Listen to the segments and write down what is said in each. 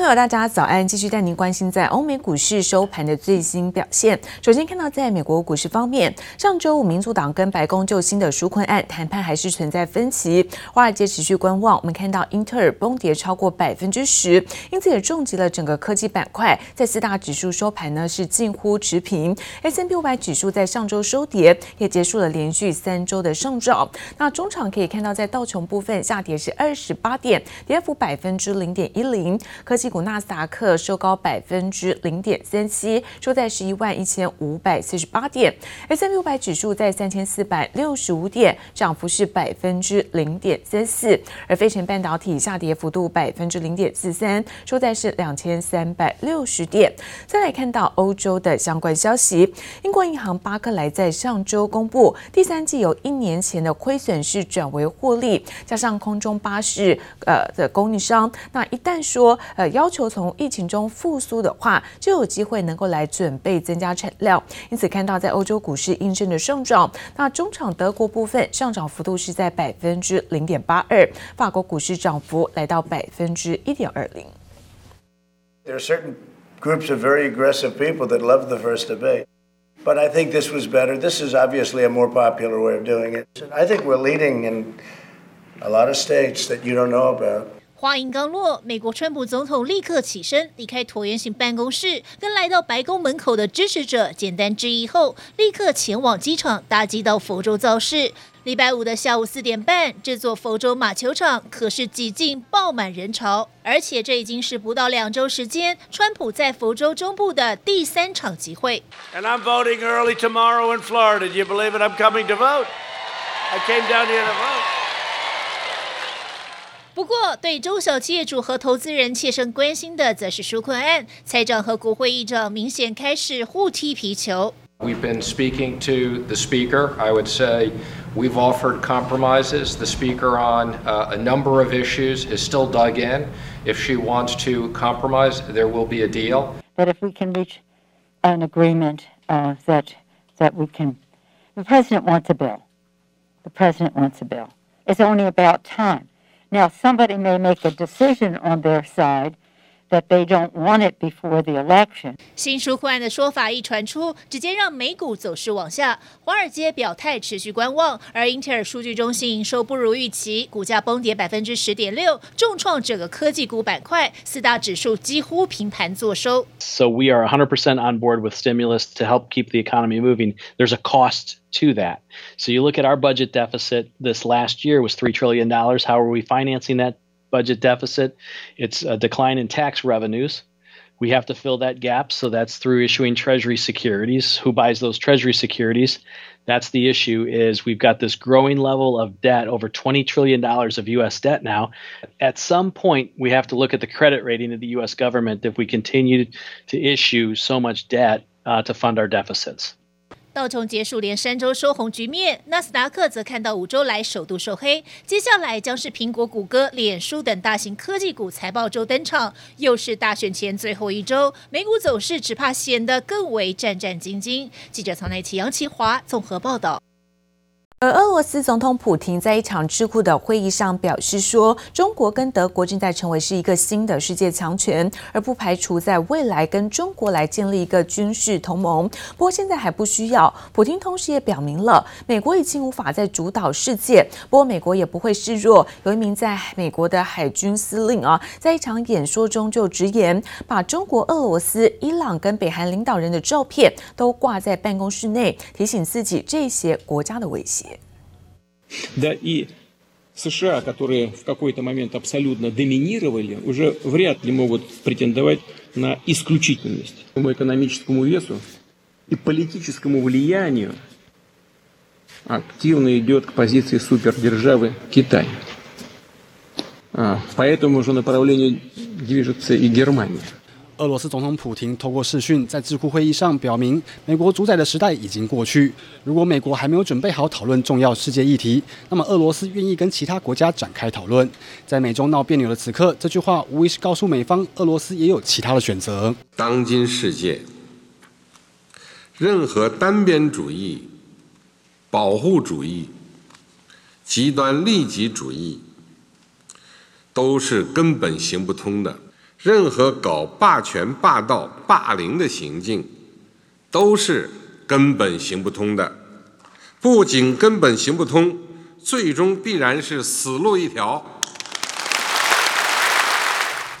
朋友，大家早安！继续带您关心在欧美股市收盘的最新表现。首先看到在美国股市方面，上周五民主党跟白宫就新的纾困案谈判还是存在分歧，华尔街持续观望。我们看到英特尔崩跌超过百分之十，因此也重击了整个科技板块。在四大指数收盘呢是近乎持平，S&P 500指数在上周收跌，也结束了连续三周的上涨。那中场可以看到，在道琼部分下跌是二十八点，跌幅百分之零点一零。科技股纳斯达克收高百分之零点三七，收在十一万一千五百四十八点。S&P 500指数在三千四百六十五点，涨幅是百分之零点三四。而飞城半导体下跌幅度百分之零点四三，收在是两千三百六十点。再来看到欧洲的相关消息，英国银行巴克莱在上周公布第三季由一年前的亏损是转为获利，加上空中巴士呃的供应商，那一旦说。呃，要要求从疫情中复苏的话，就有机会能够来准备增加产量。因此，看到在欧洲股市应声的上涨。那中场德国部分上涨幅度是在百分之零点八二，法国股市涨幅来到百分之一点二零。There are certain groups of very aggressive people that love the first debate, but I think this was better. This is obviously a more popular way of doing it. I think we're leading in a lot of states that you don't know about. 话音刚落，美国川普总统立刻起身离开椭圆形办公室，跟来到白宫门口的支持者简单致意后，立刻前往机场搭机到佛州造势。礼拜五的下午四点半，这座佛州马球场可是挤进爆满人潮，而且这已经是不到两周时间，川普在佛州中部的第三场集会。And I'm voting early tomorrow in Florida. Do you believe it? I'm coming to vote. I came down here to vote. 不过，对中小企业主和投资人切身关心的，则是纾困案。财长和国会议长明显开始互踢皮球。We've been speaking to the speaker. I would say we've offered compromises. The speaker on a number of issues is still dug in. If she wants to compromise, there will be a deal. But if we can reach an agreement that that we can, the president wants a bill. The president wants a bill. It's only about time. Now, somebody may make a decision on their side that they don't want it before the election. 新纾困案的说法一传出，直接让美股走势往下。华尔街表态持续观望，而英特尔数据中心营收不如预期，股价崩跌百分之十点六，重创整个科技股板块，四大指数几乎平盘作收。So we are 100% on board with stimulus to help keep the economy moving. There's a cost to that. So you look at our budget deficit this last year was $3 trillion. How are we financing that Budget deficit? It's a decline in tax revenues. We have to fill that gap. So that's through issuing treasury securities. Who buys those treasury securities? That's the issue is we've got this growing level of debt, over $20 trillion of US debt now. At some point, we have to look at the credit rating of the US government if we continue to issue so much debt uh, to fund our deficits. 道琼结束连三周收红局面，纳斯达克则看到五周来首度收黑。接下来将是苹果、谷歌、脸书等大型科技股财报周登场，又是大选前最后一周，美股走势只怕显得更为战战兢兢。记者曹乃琪、杨奇华综合报道。而俄罗斯总统普亭在一场智库的会议上表示说，中国跟德国正在成为是一个新的世界强权，而不排除在未来跟中国来建立一个军事同盟。不过现在还不需要。普京同时也表明了，美国已经无法再主导世界。不过美国也不会示弱。有一名在美国的海军司令啊，在一场演说中就直言，把中国、俄罗斯、伊朗跟北韩领导人的照片都挂在办公室内，提醒自己这些国家的威胁。Да и США, которые в какой-то момент абсолютно доминировали, уже вряд ли могут претендовать на исключительность. По экономическому весу и политическому влиянию активно идет к позиции супердержавы Китай. По этому же направлению движется и Германия. 俄罗斯总统普京透过视讯在智库会议上表明，美国主宰的时代已经过去。如果美国还没有准备好讨论重要世界议题，那么俄罗斯愿意跟其他国家展开讨论。在美中闹别扭的此刻，这句话无疑是告诉美方，俄罗斯也有其他的选择。当今世界，任何单边主义、保护主义、极端利己主义，都是根本行不通的。任何搞霸权、霸道、霸凌的行径，都是根本行不通的。不仅根本行不通，最终必然是死路一条。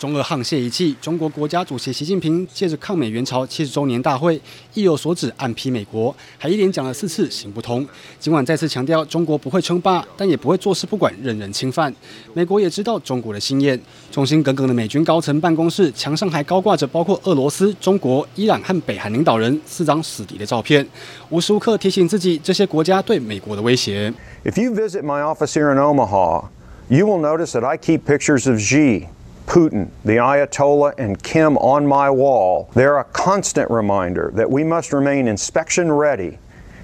中俄沆瀣一气，中国国家主席习近平借着抗美援朝七十周年大会，意有所指，暗批美国，还一连讲了四次行不通。尽管再次强调中国不会称霸，但也不会坐视不管，任人侵犯。美国也知道中国的心愿，忠心耿耿的美军高层办公室墙上还高挂着包括俄罗斯、中国、伊朗和北韩领导人四张死敌的照片，无时无刻提醒自己这些国家对美国的威胁。If you visit my office here in Omaha, you will notice that I keep pictures of Xi. Putin, the Ayatollah, and Kim on my wall. They're a constant reminder that we must remain inspection ready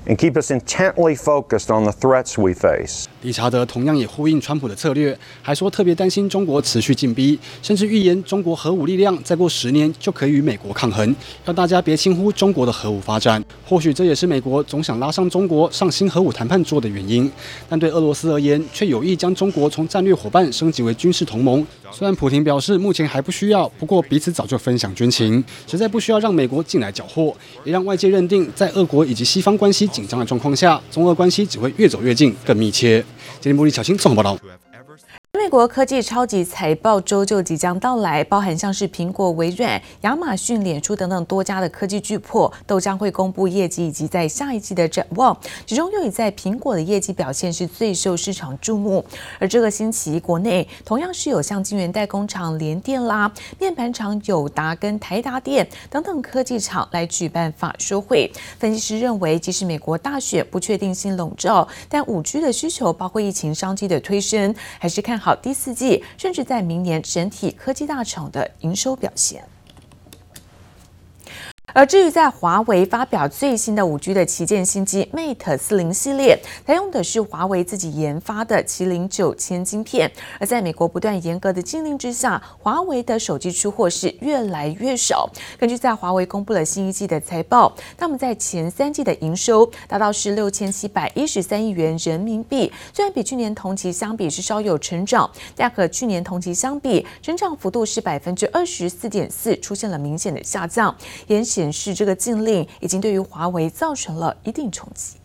and keep us intently focused on the threats we face. 理查德同样也呼应川普的策略，还说特别担心中国持续进逼，甚至预言中国核武力量再过十年就可以与美国抗衡，要大家别轻忽中国的核武发展。或许这也是美国总想拉上中国上新核武谈判桌的原因，但对俄罗斯而言，却有意将中国从战略伙伴升级为军事同盟。虽然普亭表示目前还不需要，不过彼此早就分享军情，实在不需要让美国进来搅和，也让外界认定在俄国以及西方关系紧张的状况下，中俄关系只会越走越近，更密切。今天，茉莉小青综合报道。美国科技超级财报周就即将到来，包含像是苹果、微软、亚马逊、脸书等等多家的科技巨擘都将会公布业绩以及在下一季的展望。其中又以在苹果的业绩表现是最受市场注目。而这个星期，国内同样是有像晶圆代工厂联电啦、面板厂友达跟台达电等等科技厂来举办法说会。分析师认为，即使美国大选不确定性笼罩，但五 G 的需求包括疫情商机的推升，还是看好。好第四季，甚至在明年整体科技大厂的营收表现。而至于在华为发表最新的五 G 的旗舰新机 Mate 四零系列，采用的是华为自己研发的麒麟九千晶片。而在美国不断严格的禁令之下，华为的手机出货是越来越少。根据在华为公布了新一季的财报，那么在前三季的营收达到是六千七百一十三亿元人民币，虽然比去年同期相比是稍有成长，但和去年同期相比，成长幅度是百分之二十四点四，出现了明显的下降，也显。显示这个禁令已经对于华为造成了一定冲击。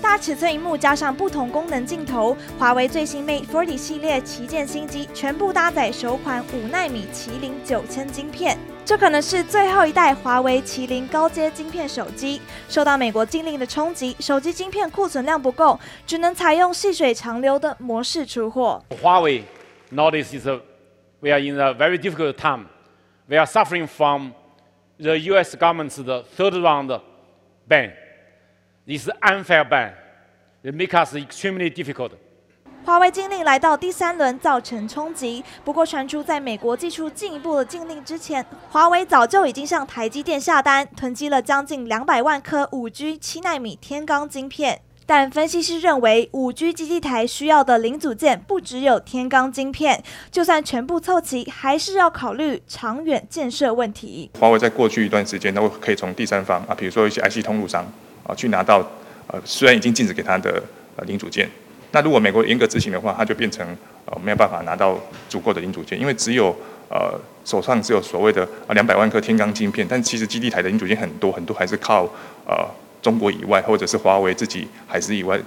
大尺寸荧幕加上不同功能镜头，华为最新 Mate 40系列旗舰新机全部搭载首款五纳米麒麟九千晶片，这可能是最后一代华为麒麟高阶晶片手机。受到美国禁令的冲击，手机晶片库存量不够，只能采用细水长流的模式出货。华为 nowadays is a we are in a very difficult time. We are suffering from the U.S. government's the third round ban. This unfair ban. It makes us extremely difficult. 华为禁令来到第三轮，造成冲击。不过传出在美国祭出进一步的禁令之前，华为早就已经向台积电下单，囤积了将近两百万颗五 G 七纳米天罡晶片。但分析师认为，五 G 基地台需要的零组件不只有天罡晶片，就算全部凑齐，还是要考虑长远建设问题。华为在过去一段时间，都可以从第三方啊，比如说一些 IC 通路商啊，去拿到呃，虽然已经禁止给它的呃零组件，那如果美国严格执行的话，它就变成呃没有办法拿到足够的零组件，因为只有呃手上只有所谓的啊两百万颗天罡晶片，但其实基地台的零组件很多很多，还是靠呃。中国以外，或者是华为自己还是以外，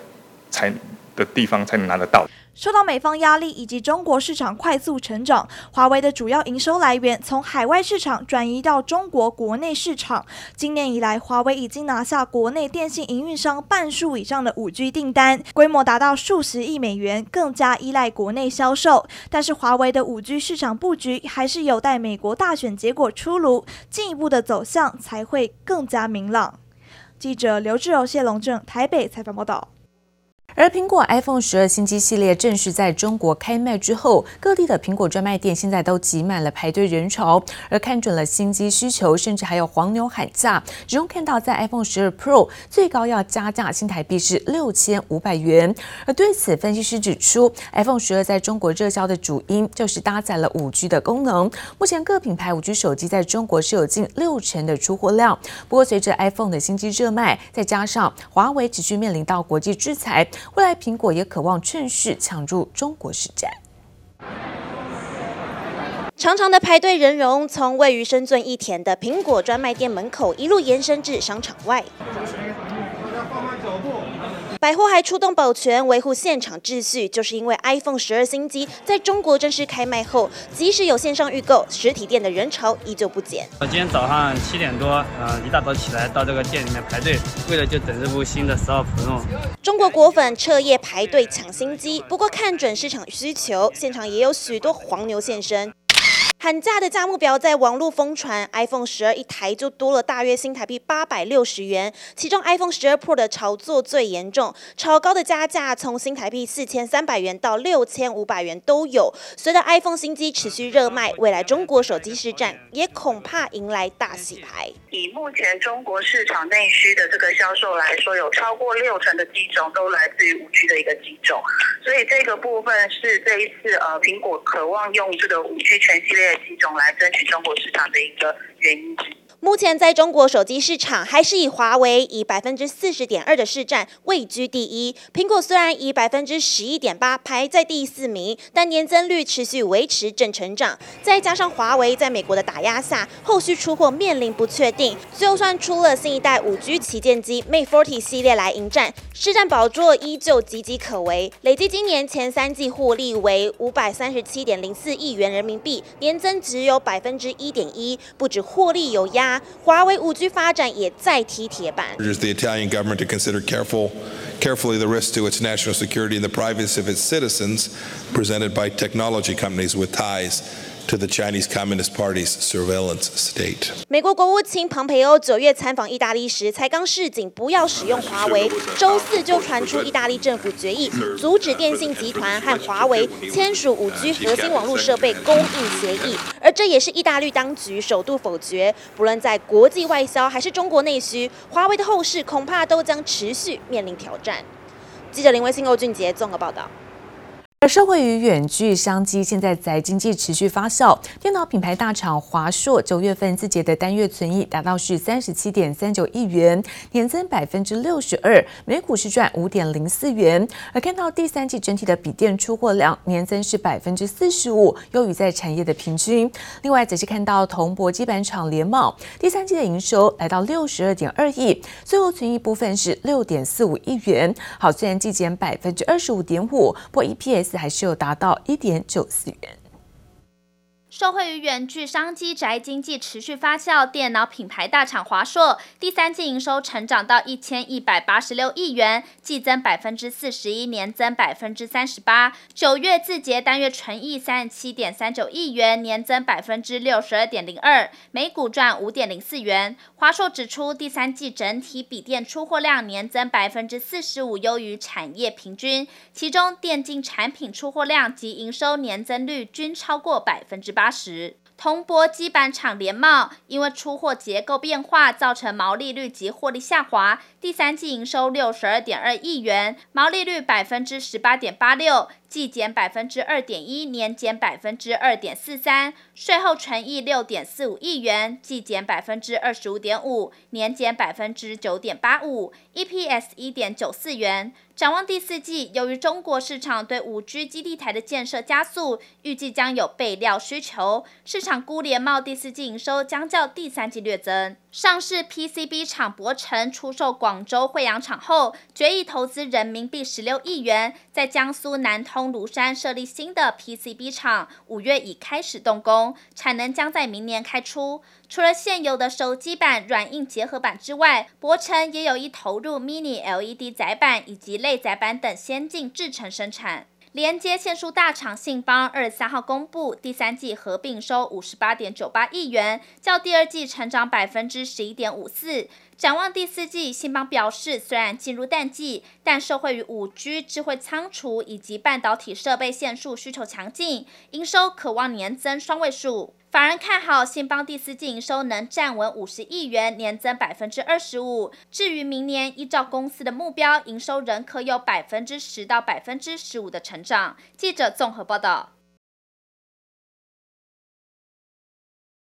才的地方才能拿得到。受到美方压力以及中国市场快速成长，华为的主要营收来源从海外市场转移到中国国内市场。今年以来，华为已经拿下国内电信营运商半数以上的五 G 订单，规模达到数十亿美元，更加依赖国内销售。但是，华为的五 G 市场布局还是有待美国大选结果出炉，进一步的走向才会更加明朗。记者刘志柔、谢龙正台北采访报道。而苹果 iPhone 十二新机系列正式在中国开卖之后，各地的苹果专卖店现在都挤满了排队人潮。而看准了新机需求，甚至还有黄牛喊价。其中看到在 iPhone 十二 Pro 最高要加价新台币是六千五百元。而对此，分析师指出，iPhone 十二在中国热销的主因就是搭载了五 G 的功能。目前各品牌五 G 手机在中国是有近六成的出货量。不过，随着 iPhone 的新机热卖，再加上华为持续面临到国际制裁。未来苹果也渴望趁势抢入中国市场。长长的排队人龙从位于深圳益田的苹果专卖店门口一路延伸至商场外。百货还出动保全维护现场秩序，就是因为 iPhone 十二新机在中国正式开卖后，即使有线上预购，实体店的人潮依旧不减。我今天早上七点多，嗯，一大早起来到这个店里面排队，为了就等这部新的十二 Pro。中国果粉彻夜排队抢新机，不过看准市场需求，现场也有许多黄牛现身。喊价的价目表在网络疯传，iPhone 十二一台就多了大约新台币八百六十元，其中 iPhone 十二 Pro 的炒作最严重，超高的加价从新台币四千三百元到六千五百元都有。随着 iPhone 新机持续热卖，未来中国手机市占也恐怕迎来大洗牌。以目前中国市场内需的这个销售来说，有超过六成的机种都来自于五 G 的一个机种，所以这个部分是这一次呃苹果渴望用这个五 G 全系列。几种来争取中国市场的一个原因之。目前在中国手机市场，还是以华为以百分之四十点二的市占位居第一。苹果虽然以百分之十一点八排在第四名，但年增率持续维持正成长。再加上华为在美国的打压下，后续出货面临不确定。就算出了新一代五 G 旗舰机 Mate 40系列来迎战，市占宝座依旧岌岌可危。累计今年前三季获利为五百三十七点零四亿元人民币，年增只有百分之一点一。不止获利有压。华为五 G 发展也再踢铁板。The Italian government to consider careful, carefully the risk to its national security and the privacy of its citizens presented by technology companies with ties To the Chinese Communist Party's surveillance state。美国国务卿庞培欧九月参访意大利时，才刚示警不要使用华为，周四就传出意大利政府决议阻止电信集团和华为签署五 G 核心网络设备供应协议，而这也是意大利当局首度否决。不论在国际外销还是中国内需，华为的后市恐怕都将持续面临挑战。记者林威信、欧俊杰综合报道。而社会与远距商机，现在在经济持续发酵。电脑品牌大厂华硕九月份自结的单月存益达到是三十七点三九亿元，年增百分之六十二，每股是赚五点零四元。而看到第三季整体的笔电出货量年增是百分之四十五，优于在产业的平均。另外，仔细看到铜箔基板厂联茂第三季的营收来到六十二点二亿，最后存益部分是六点四五亿元。好，虽然季减百分之二十五点五，不过 EPS。还是有达到一点九四元。受惠于远距商机宅经济持续发酵，电脑品牌大厂华硕第三季营收成长到一千一百八十六亿元，季增百分之四十一，年增百分之三十八。九月自结单月纯益三十七点三九亿元，年增百分之六十二点零二，每股赚五点零四元。华硕指出，第三季整体笔电出货量年增百分之四十五，优于产业平均，其中电竞产品出货量及营收年增率均超过百分之八。八十，通波基板厂连帽因为出货结构变化，造成毛利率及获利下滑。第三季营收六十二点二亿元，毛利率百分之十八点八六，季减百分之二点一，年减百分之二点四三。税后纯益六点四五亿元，季减百分之二十五点五，年减百分之九点八五，EPS 一点九四元。展望第四季，由于中国市场对五 G 基地台的建设加速，预计将有备料需求，市场估联茂第四季营收将较第三季略增。上市 PCB 厂博成出售广州惠阳厂后，决议投资人民币十六亿元，在江苏南通庐山设立新的 PCB 厂，五月已开始动工，产能将在明年开出。除了现有的手机板软硬结合板之外，博成也有意投入 Mini LED 载板以及类载板等先进制程生产。连接线束大厂信邦二十三号公布，第三季合并收五十八点九八亿元，较第二季成长百分之十一点五四。展望第四季，信邦表示，虽然进入淡季，但受惠于五 G 智慧仓储以及半导体设备线束需求强劲，营收可望年增双位数。法人看好信邦第四季营收能站稳五十亿元，年增百分之二十五。至于明年，依照公司的目标，营收仍可有百分之十到百分之十五的成长。记者综合报道。